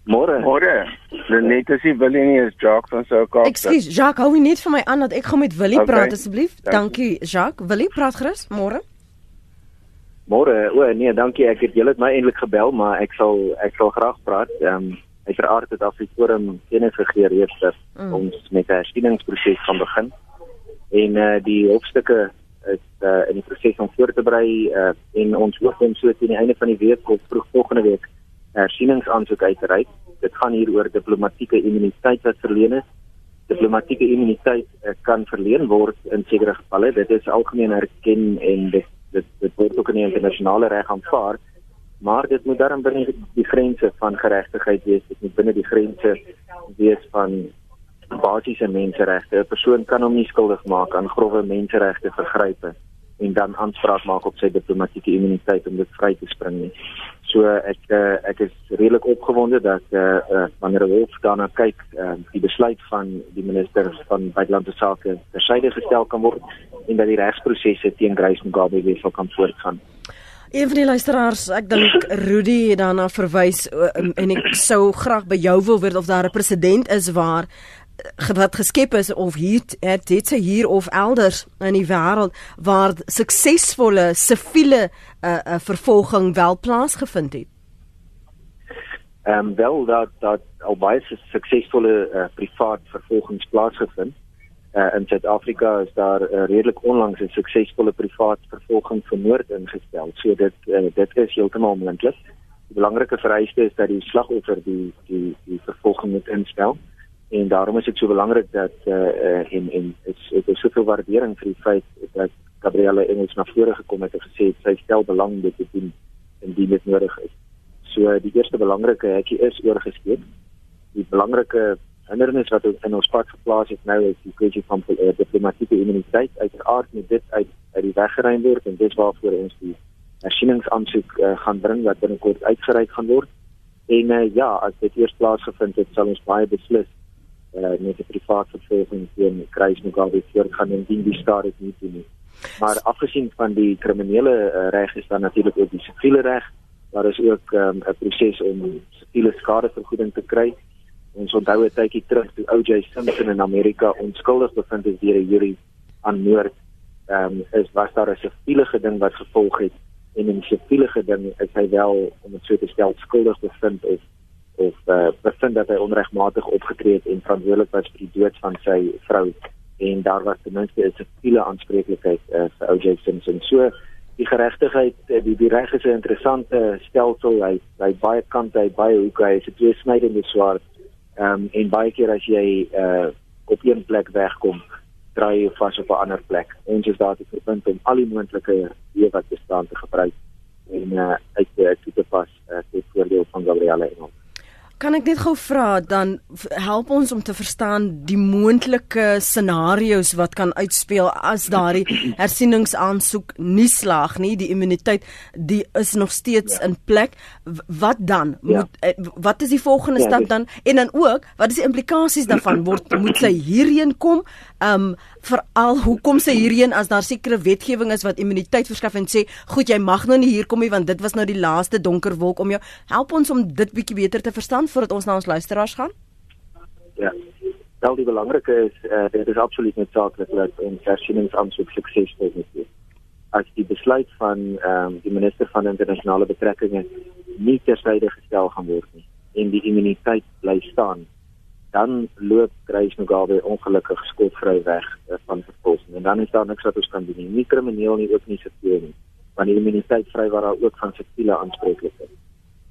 Môre. Môre. Net as jy Willie nie is Jacques van Soukop. Ekskuus, Jacques, hou net vir my aan dat ek gou met Willie okay. praat asseblief. Dankie, Jacques. Willie, praat gerus môre. Môre. O nee, dankie. Ek het julle het my eintlik gebel, maar ek sal ek sal graag praat. Ehm um, uiteraard het Afriforum kennis gegee reeds dat mm. ons met 'n hersieningsproses gaan begin. En eh uh, die hoofstukke is eh uh, in die proses om voor te berei eh uh, en ons hoop om so teen die einde van die week of vroeg volgende week hersieningsaansoek uit te reik. Dit gaan hier oor diplomatieke immuniteit wat verleen is. Diplomatieke immuniteit uh, kan verleen word in sekere gevalle. Dit is algemeen erken en dit dit, dit word ook in die internasionale reg aanvaar maar dit moet dan binne die grense van geregtigheid wees. Dit moet binne die grense wees van basiese menseregte. 'n persoon kan hom nie skuldig maak aan grove menseregte vergrype en dan aanspraak maak op sy diplomatieke immuniteit om dit vry te spring nie. So ek uh, ek is redelik opgewonde dat eh uh, uh, wanneer Wolf daarna kyk uh, die besluit van die minister van buitelandse sake tersyde gestel kan word en dat die regsprosesse teen Grace Mugabe weer kan voortgaan Een van die luisteraars, ek dink Rudy het daarna verwys en ek sou graag by jou wil weet of daar 'n president is waar eh, wat geskep is of hier het dit se hier of elders in die wêreld waar suksesvolle siviele uh, uh, vervolging wel plaasgevind het. Ehm um, wel dat dat al baie suksesvolle uh, privaat vervolgings plaasgevind uh, in Suid-Afrika is daar uh, redelik onlangs 'n suksesvolle privaat vervolging vir moord ingestel. So dit uh, dit is heeltemal moontlik. Die belangrike vereiste is dat die slagoffer die die die vervolging moet instel. En daarom is dit so belangrik dat eh uh, en en is is soveel waardering vir die feit dat Gabrielle Engels na vore gekom het en gesê het sy stel belang dit te doen indien dit nodig is. So die eerste belangrike hekkie is oorgeskep. Die belangrike hindernis wat in ons pad geplaas het nou is die kwessie van uh, diplomatieke immuniteit. Uiteraard moet dit uit uit die weg geruim word en dis waarvoor ons die hersieningsaansoek uh, gaan bring wat binnekort uitgereik gaan word. En uh, ja, as dit eers plaasgevind het, sal ons baie beslis uh, met 'n privaat vervolging teen Kruis Mugabe voortgaan en dien die staat dit nie doen nie. Maar afgesien van die kriminele uh, reg is daar natuurlik ook die siviele reg. Daar is ook ehm, 'n um, proses om siviele skadevergoeding te kry. Ons onthou 'n tydjie terug toe O.J. Simpson in Amerika onskuldig bevind is deur 'n jury aan moord. Ehm um, is was daar 'n siviele geding wat gevolg het en in siviele geding is hy wel om dit so te stel skuldig bevind of of uh, bevind dat hy onregmatig opgetree het en verantwoordelik was vir die dood van sy vrou en daar was ten minste 'n siviele aanspreeklikheid uh, vir O.J. Simpson. So die geregtigheid uh, die die reg is 'n interessante stelsel. Hy hy baie kante, hy baie hoeke, hy is 'n tweesnydende swaard. Ehm um, en baie keer as jy uh op een plek wegkom, draai jy vas op 'n ander plek. Ons is daar te verbind om al die moontlike weë wat bestaan te gebruik en uh uit te te pas uh, tot voordeel van Gabrielle en ons. Kan ek net gou vra dan help ons om te verstaan die moontlike scenario's wat kan uitspeel as daardie hersieningsaansoek nie slaag nie die immuniteit die is nog steeds ja. in plek. Wat dan? Ja. moet eh, wat is die volgende ja, stap dan? En dan ook wat is die implikasies daarvan? Word moet sy hierheen kom? Um veral hoekom sy hierheen as daar sekere wetgewing is wat immuniteit verskaf en sê goed jy mag nou nie hier kom nie want dit was nou die laaste donker wolk om jou. Help ons om dit bietjie beter te verstaan voordat ons na ons luisteraars gaan? Ja. Wel die belangrike is uh, dit is absoluut noodsaaklik dat ons hersieningsaansoek suksesvol wees. As die besluit van um, die minister van internasionale betrekkinge nie tersyde gestel gaan word nie en die immuniteit bly staan dan loop Grace Mugabe ongelukkig skotvry weg uh, van vervolging. En dan is daar niks wat ons kan doen nie, nie krimineel nie ook nie seksueel nie. Want die immuniteit vry waar daar ook van seksuele aanspreeklikheid.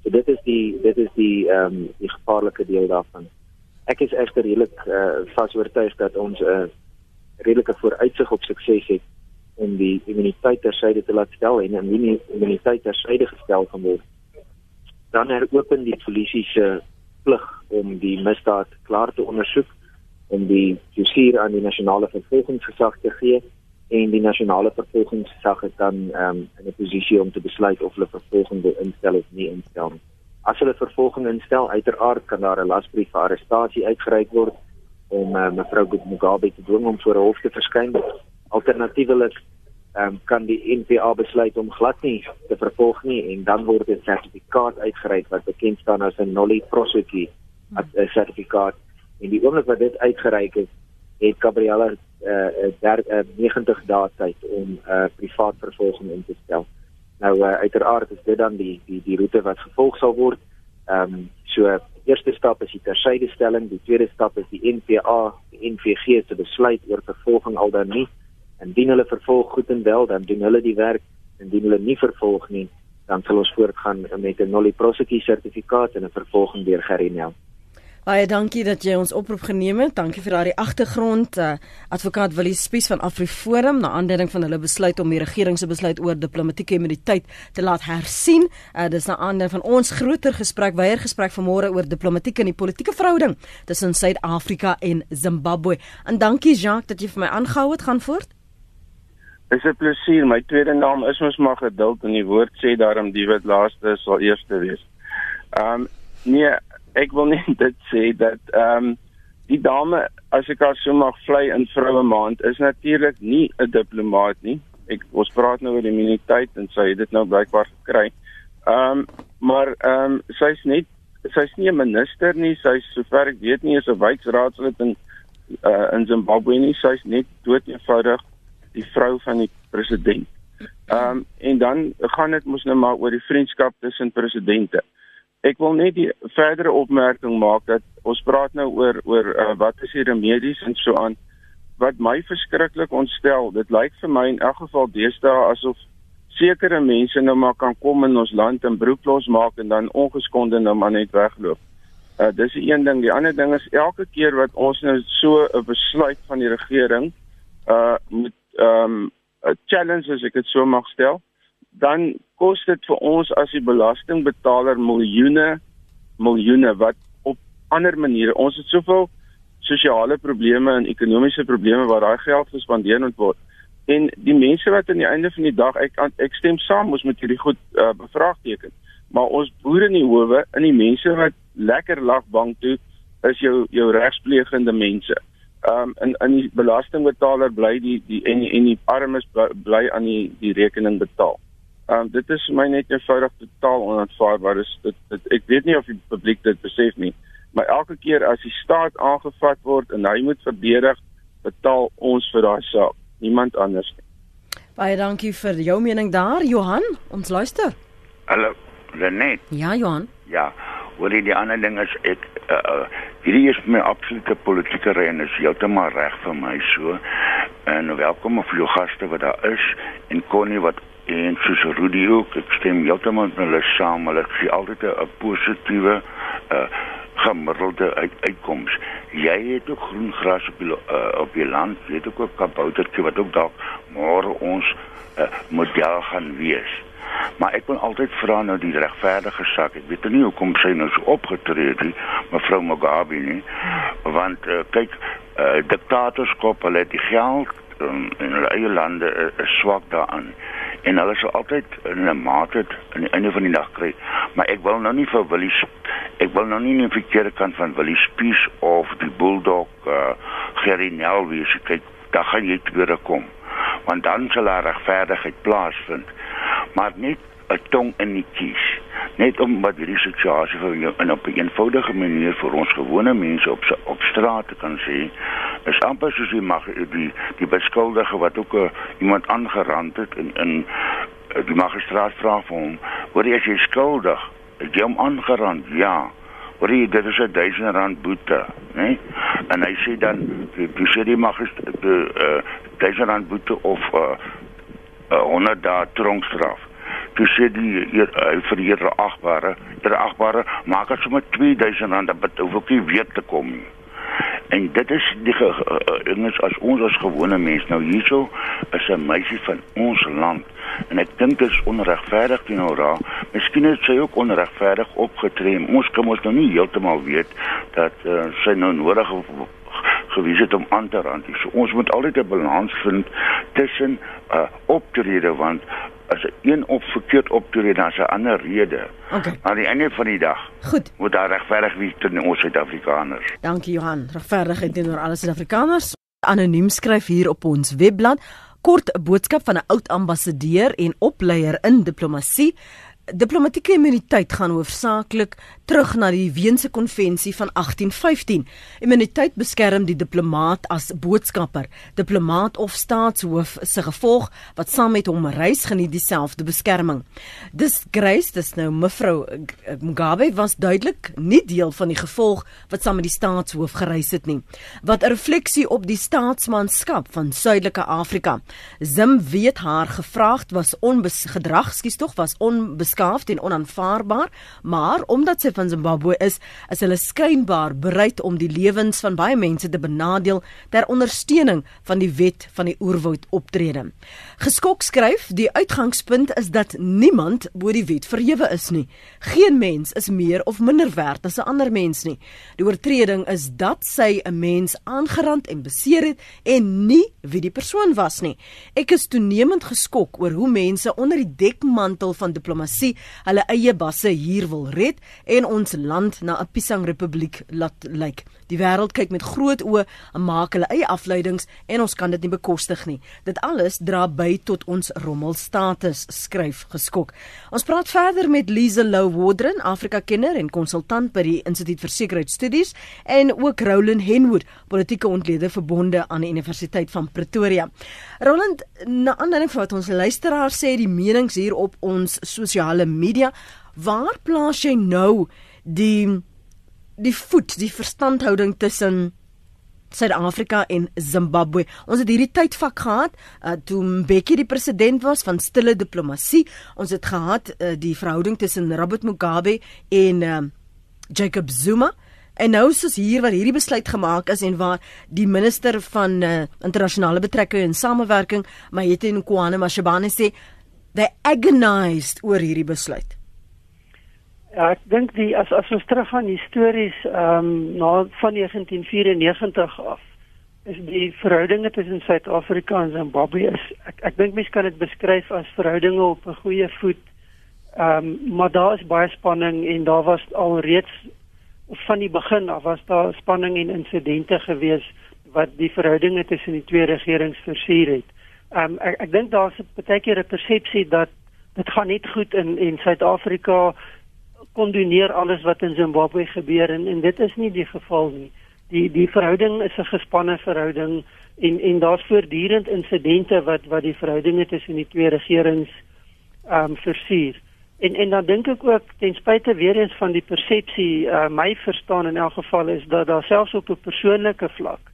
So dit is die dit is die ehm um, die gevaarlike deel daarvan. Ek is egter redelik uh, vas oortuig dat ons 'n uh, redelike vooruitsig op sukses het om die immuniteit tersyde te laat stel en die immuniteit tersyde gestel kan word. Dan heropen die polisie se plig om die misdaad klaar te ondersoek om die justisie aan die nasionale vervolgingsgesag te gee en die nasionale vervolgingsgesag het dan um, in 'n posisie om te besluit of hulle vervolging wil instel of nie instel. As hulle vervolging instel, uiteraard kan daar 'n lasbrief vir arrestasie uitgereik word om uh, mevrou Mugabe te dwing om voor 'n hof te verskyn. Alternatiefelik um, kan die NPA besluit om glad nie te vervolg nie en dan word 'n sertifikaat uitgereik wat bekend staan as 'n nolli prosequi hmm. sertifikaat en die oomblik wat dit uitgereik is het Gabriella uh, uh, 90 dae tyd om 'n uh, privaat vervolging in te stel. Nou uh, uiteraard is dit dan die die die roete wat gevolg sal word. Ehm um, so eerste stap is die tersydestelling, die tweede stap is die NPA, die NVG se besluit oor vervolging al dan nie. Indien hulle vervolg goed en wel, dan doen hulle die werk. Indien hulle nie vervolg nie, dan sal ons voortgaan met 'n nolli prosequi sertifikaat en 'n vervolging deur Gerinel. Baie dankie dat jy ons oproep geneem het. Dankie vir daardie agtergrond. Uh, advokaat Willie Spies van AfriForum na aanleiding van hulle besluit om die regering se besluit oor diplomatieke immuniteit te laat hersien. Uh, dis na aanleiding van ons groter gesprek, weier gesprek vanmôre oor diplomatiek en die politieke verhouding tussen Suid-Afrika en Zimbabwe. En dankie Jacques dat jy vir my aangehou het. Gaan voort. Dis 'n plesier. My tweede naam is mos maar geduld en die woord sê daarom die wat laaste sal eerste wees. Ehm um, nee, ek wil net dit sê dat ehm um, die dame as ek haar so mag vlei in vroue maand is natuurlik nie 'n diplomaat nie. Ek ons praat nou oor immuniteit en sy het dit nou blykbaar gekry. Ehm um, maar ehm um, sy's net sy's nie 'n minister nie. Sy's sover ek weet nie is 'n wyksraadslid in uh, in Zimbabwe nie. Sy's net dood eenvoudig die vrou van die president. Ehm um, en dan gaan dit mos nou maar oor die vriendskap tussen presidente. Ek wil net die verdere opmerking maak dat ons praat nou oor oor uh, wat is die remedies en so aan wat my verskriklik ontstel. Dit lyk vir my in elk geval deesdae asof sekere mense nou maar kan kom in ons land en broek los maak en dan ongeskonde nou maar net wegloop. Uh dis die een ding. Die ander ding is elke keer wat ons nou so 'n besluit van die regering uh moet ehm um, 'n challenge as ek dit so mag stel, dan kos dit vir ons as die belastingbetaler miljoene miljoene wat op ander maniere ons het soveel sosiale probleme en ekonomiese probleme waar daai geld gespandeer word. En die mense wat aan die einde van die dag ek ek stem saam ons moet hierdie goed uh, bevraagteken. Maar ons boere in die howe en die mense wat lekker lag bank toe is jou jou regsplegende mense. Ehm um, en in die belastingbetaler bly die die en en die armes bly aan die die rekening betaal. Ehm um, dit is vir my net eenvoudig totaal onaanvaarbaar. Dis dit, dit ek weet nie of die publiek dit besef nie maar elke keer as die staat aangevat word en hy moet verdedig, betaal ons vir daai saak, niemand anders nie. Baie dankie vir jou mening daar, Johan. Ons luister. Hallo, Lenet. Ja, Johan. Ja, oor die ander ding is ek uh, uh hierdie is my absolute politieke ren is heeltemal reg vir my so. En welkom of jou gaste wat daar is en Connie wat en soos Rudy ook, ek stem heeltemal met hulle saam, hulle sien altyd 'n positiewe uh gemiddelde uit, uitkoms. Jy het ook groen gras op die uh, op die land, jy het ook 'n kaboutertjie wat ook dalk môre ons uh, model gaan wees. Maar ek wil altyd vra nou die regverdige sak. Ek weet nie hoekom sy nou so opgetree het nie, mevrou Mugabe nie. Want uh, kyk, uh, diktators koop hulle die geld um, in hulle eie lande is uh, swak daaraan en hulle sal altyd in 'n mate aan die einde van die dag kry. Maar ek wil nou nie vir Willie ek wil nou nie in verkeerde kant van Willie Spies of die Bulldog uh, Gerry Nel wees. Kyk, daar gaan jy weer kom. Want dan sal daar regverdigheid plaasvind. Maar net 'n tong in die kies. Net om wat hierdie situasie vir jou in op 'n eenvoudige manier vir ons gewone mense op op straat te kan sê, is amper soos jy mag die die beskuldige wat ook uh, iemand aangerand het in in uh, die magistraat vra vir hom, "Word jy as jy skuldig? Het jy hom aangerand?" Ja. Word jy dit is 'n 1000 rand boete, né? Nee? En hy sê dan die die sê die magistraat die uh, 1000 rand boete of uh, uh, 100 dae tronkstraf toe sê die hier uh, vir die here agbare, ter agbare maak dit sommer 2000 rand dat hoef ek nie weer te kom nie. En dit is die dinges uh, as ons as gewone mens nou hierso is 'n meisie van ons land en ek dink dit is onregverdig teenoor haar. Miskien het sy ook onregverdig opgetree. Ons kan mos nou nie heeltemal weet dat uh, sy nou nodig gewees het om aan te rand. So ons moet altyd 'n balans vind tussen uh, optrede want as een op verkeerd optree dan 'n ander rede. Okay. Aan die einde van die dag. Goed. Moet daar regverdig wees teenoor ons Suid-Afrikaners. Dankie Johan. Regverdigheid teenoor alle Suid-Afrikaners. Anoniem skryf hier op ons webblad kort 'n boodskap van 'n oud ambassadeur en opleier in diplomatie. Diplomatieke immuniteit gaan hoofsaaklik terug na die Weense konvensie van 1815. Immuniteit beskerm die diplomaat as boodskapper. Diplomaat of staatshoof se gevolg wat saam met hom reis geniet dieselfde beskerming. Dis Grace, dis nou mevrou Mugabe was duidelik nie deel van die gevolg wat saam met die staatshoof gereis het nie. Wat 'n refleksie op die staatsmanskap van Suidelike Afrika. Zim weet haar gevraagd was onbesgedrag, skus tog was onbeskaafd en onaanvaarbaar, maar omdat sy van Zimbabwe is, is hulle skynbaar bereid om die lewens van baie mense te benadeel ter ondersteuning van die wet van die oerwoud optrede. Geskok skryf, die uitgangspunt is dat niemand bo die wet verhewe is nie. Geen mens is meer of minder werd as 'n ander mens nie. Die oortreding is dat sy 'n mens aangerand en beseer het en nie wie die persoon was nie. Ek is toenemend geskok oor hoe mense onder die dekmantel van diplomatie hulle eie basse hier wil red en ons land na 'n Pisang Republiek laat lyk. Die wêreld kyk met groot oë en maak hulle eie afleidings en ons kan dit nie bekostig nie. Dit alles dra by tot ons rommelstatus, skryf geskok. Ons praat verder met Lize Lou Wodren, Afrika-kenner en konsultant by die Instituut vir Sekuriteitsstudies en ook Roland Henwood, politieke ontleder verbonde aan die Universiteit van Pretoria. Roland, na aanleiding van wat ons luisteraars sê, die menings hier op ons sosiale media, waar plaas jy nou die die voet, die verstandhouding tussen Suid-Afrika en Zimbabwe. Ons het hierdie tydvak gehad uh, toe Mbeki die president was van stille diplomatie. Ons het gehad uh, die verhouding tussen Robert Mugabe en uh, Jacob Zuma. En nou is hier waar hierdie besluit gemaak is en waar die minister van uh, internasionale betrekkinge en samewerking, Mayete Nkwane Mashabane sê they agonized oor hierdie besluit. Ja, ek dink die as as ons teruggaan histories ehm um, na van 1994 af is die verhoudinge tussen Suid-Afrika en Zimbabwe is ek ek dink mense kan dit beskryf as verhoudinge op 'n goeie voet. Ehm um, maar daar is baie spanning en daar was al reeds van die begin af was daar spanning en insidente gewees wat die verhoudinge tussen die twee regerings versuur het. Ehm um, ek ek dink daar's 'n baie keer 'n persepsie dat dit gaan net goed in in Suid-Afrika kondoneer alles wat in Zimbabwe gebeur en en dit is nie die geval nie. Die die verhouding is 'n gespanne verhouding en en daar's voortdurend insidente wat wat die verhoudinge tussen die twee regerings ehm um, versuur. En en dan dink ek ook ten spyte weer eens van die persepsie uh, my verstaan in elk geval is dat daar selfs op 'n persoonlike vlak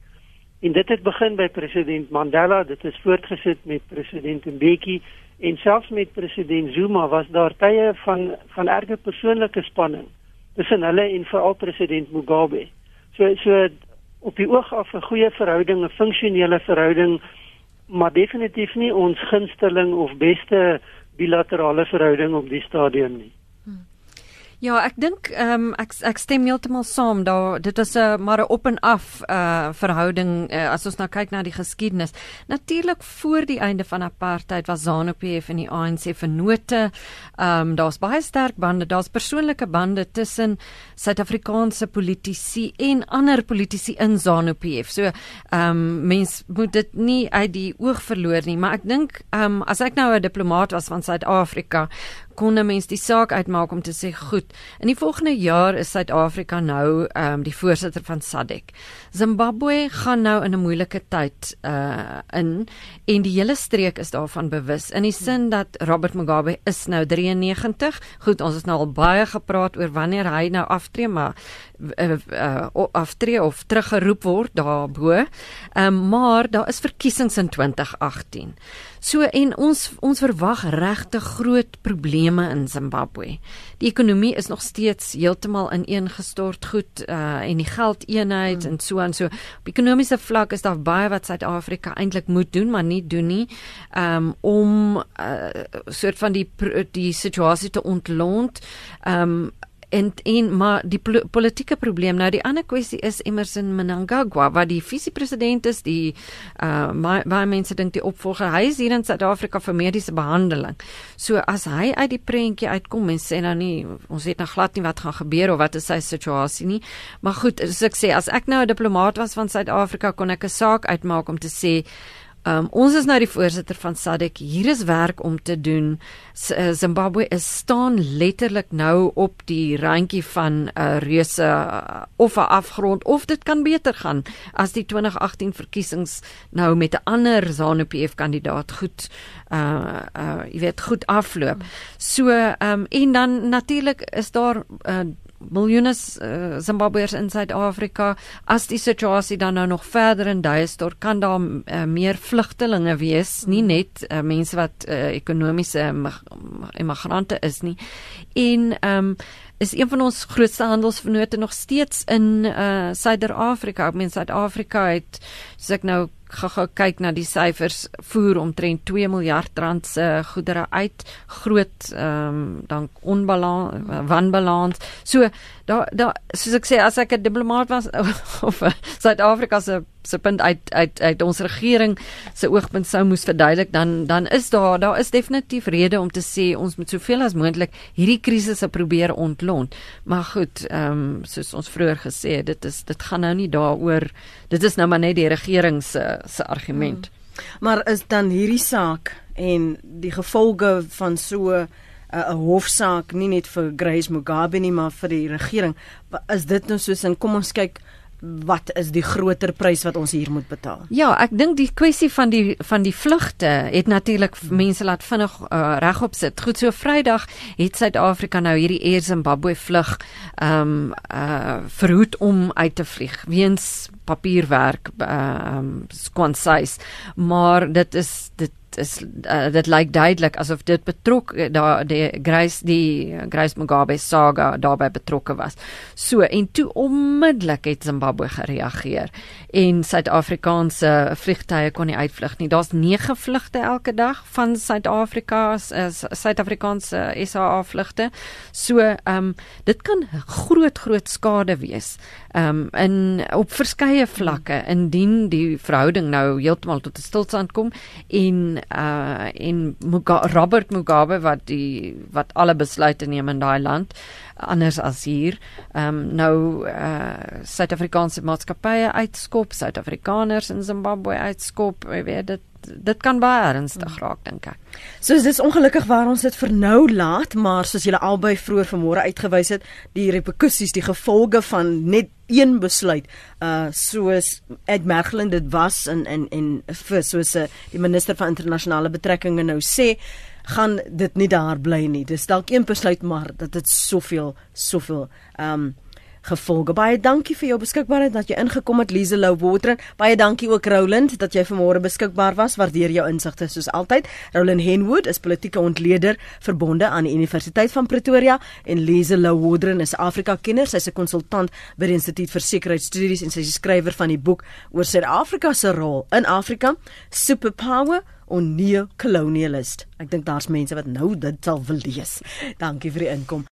en dit het begin by president Mandela, dit is voortgesit met president Mbeki en selfs met president Zuma was daar tye van van erge persoonlike spanning tussen hulle en veral president Mugabe. So so op die oog af 'n goeie verhouding, 'n funksionele verhouding, maar definitief nie ons gunsteling of beste bilaterale verhouding op die stadium nie. Ja, ek dink ehm um, ek ek stem heeltemal saam. Daar dit is 'n uh, maar 'n op en af uh verhouding uh, as ons nou kyk na die geskiedenis. Natuurlik voor die einde van apartheid was ZANU-PF en die ANC vennote. Ehm um, daar's baie sterk bande, daar's persoonlike bande tussen Suid-Afrikaanse politici en ander politici in ZANU-PF. So ehm um, mens moet dit nie uit die oog verloor nie, maar ek dink ehm um, as ek nou 'n diplomaat was van Suid-Afrika kon 'n mens die saak uitmaak om te sê goed. In die volgende jaar is Suid-Afrika nou ehm um, die voorsitter van SADC. Zimbabwe gaan nou in 'n moeilike tyd uh in en die hele streek is daarvan bewus in die sin dat Robert Mugabe is nou 93. Goed, ons het nou al baie gepraat oor wanneer hy nou aftree, maar uh, uh aftree of teruggeroep word daarbo. Ehm um, maar daar is verkiesings in 2018. So en ons ons verwag regte groot probleme in Zimbabwe. Die ekonomie is nog steeds heeltemal ineengestort goed uh en die geldeenheid mm. en so en so. Op ekonomiese vlak is daar baie wat Suid-Afrika eintlik moet doen, maar nie doen nie. Um om 'n uh, soort van die die situasie te ontlont. Um en en maar die politieke probleem nou die ander kwessie is Emerson Mnangagwa wat die visiepresident is die uh baie mense dink die opvolger hy is hier in Suid-Afrika vir mediese behandeling. So as hy uit die prentjie uitkom en sê nou nie ons weet nou glad nie wat gaan gebeur of wat is sy situasie nie. Maar goed, as ek sê as ek nou 'n diplomaat was van Suid-Afrika kon ek 'n saak uitmaak om te sê Um, ons is nou die voorsitter van SADC. Hier is werk om te doen. Eh, Zimbabwe is staan letterlik nou op die randjie van 'n uh, reuse uh, of 'n afgrond of dit kan beter gaan as die 2018 verkiesings nou met 'n ander ZANU-PF kandidaat goed uh uh jy weet goed afloop. So ehm um, en dan natuurlik is daar uh, miljoene uh, Zimbabweërs in Suid-Afrika as die situasie dan nou nog verder in duie stort kan daar uh, meer vlugtelinge wees. Nie net uh, mense wat uh, ekonomiese immigrante is nie. En ehm um, is een van ons grootste handelsvennote nog steeds in uh Suider-Afrika. Ek meen Suid-Afrika het soos ek nou gou-gou kyk na die syfers voer omtrent 2 miljard rand se goedere uit. Groot ehm um, dan onbalans wanbalans. So daar daar soos ek sê as ek 'n diplomaat was of Suid-Afrika se se punt uit uit uit ons regering se oogpunt sou moes verduidelik dan dan is daar daar is definitief rede om te sê ons moet soveel as moontlik hierdie krisisse probeer ontlont maar goed ehm um, soos ons vroeër gesê het dit is dit gaan nou nie daaroor dit is nou maar net die regering se se argument. Hmm. Maar is dan hierdie saak en die gevolge van so uh, 'n uh, hofsaak nie net vir Grace Mugabe nie maar vir die regering is dit nou soos in kom ons kyk wat is die groter prys wat ons hier moet betaal? Ja, ek dink die kwessie van die van die vlugte het natuurlik mense laat vinnig uh, regop sit. Goed so Vrydag het Suid-Afrika nou hierdie Air Zimbabwe vlug ehm um, uh verhoed om uit te vlieg weens papierwerk ehm uh, um, skonsais. Maar dit is dit is uh, dit lyk duidelik asof dit betrok daar die Grace die Grace Mugabe saga daarbey betrokke was. So en toe onmiddellik het Zimbabwe gereageer en Suid-Afrikaanse vliegtye kon nie uitvlug nie. Daar's 9 vlugte elke dag van Suid-Afrika as Suid-Afrikaanse SA vlugte. So ehm um, dit kan groot groot skade wees. Ehm um, in op verskeie vlakke indien die verhouding nou heeltemal tot 'n stilstand kom en uh en Muga Robert Mugabe wat die wat alle besluite neem in daai land anders as hier. Ehm um, nou uh Suid-Afrikaanse maatskappye uitskop, Suid-Afrikaners in Zimbabwe uitskop, jy weet dit dit kan baie ernstig raak dink ek. So dis ongelukkig waar ons dit vir nou laat, maar soos julle albei vroeër vanmôre uitgewys het, die reperkusies, die gevolge van net een besluit, uh soos Ed Mergelin dit was in in en vir soos uh, die minister van internasionale betrekkinge nou sê, gaan dit nie daar bly nie. Dis dalk een besluit maar dat dit soveel soveel um gevolge. Baie dankie vir jou beskikbaarheid dat jy ingekom het Lize Lou Water. Baie dankie ook Roland dat jy vanmôre beskikbaar was. Waardeer jou insigte soos altyd. Roland Henwood is politieke ontleder verbonde aan die Universiteit van Pretoria en Lize Lou Water is Afrika kenner. Sy's 'n konsultant by die Instituut vir Sekuriteitsstudies en sy is skrywer van die boek oor Suid-Afrika se rol in Afrika, Superpower on neo-colonialist. Ek dink daar's mense wat nou dit sal wil lees. Dankie vir die inkom.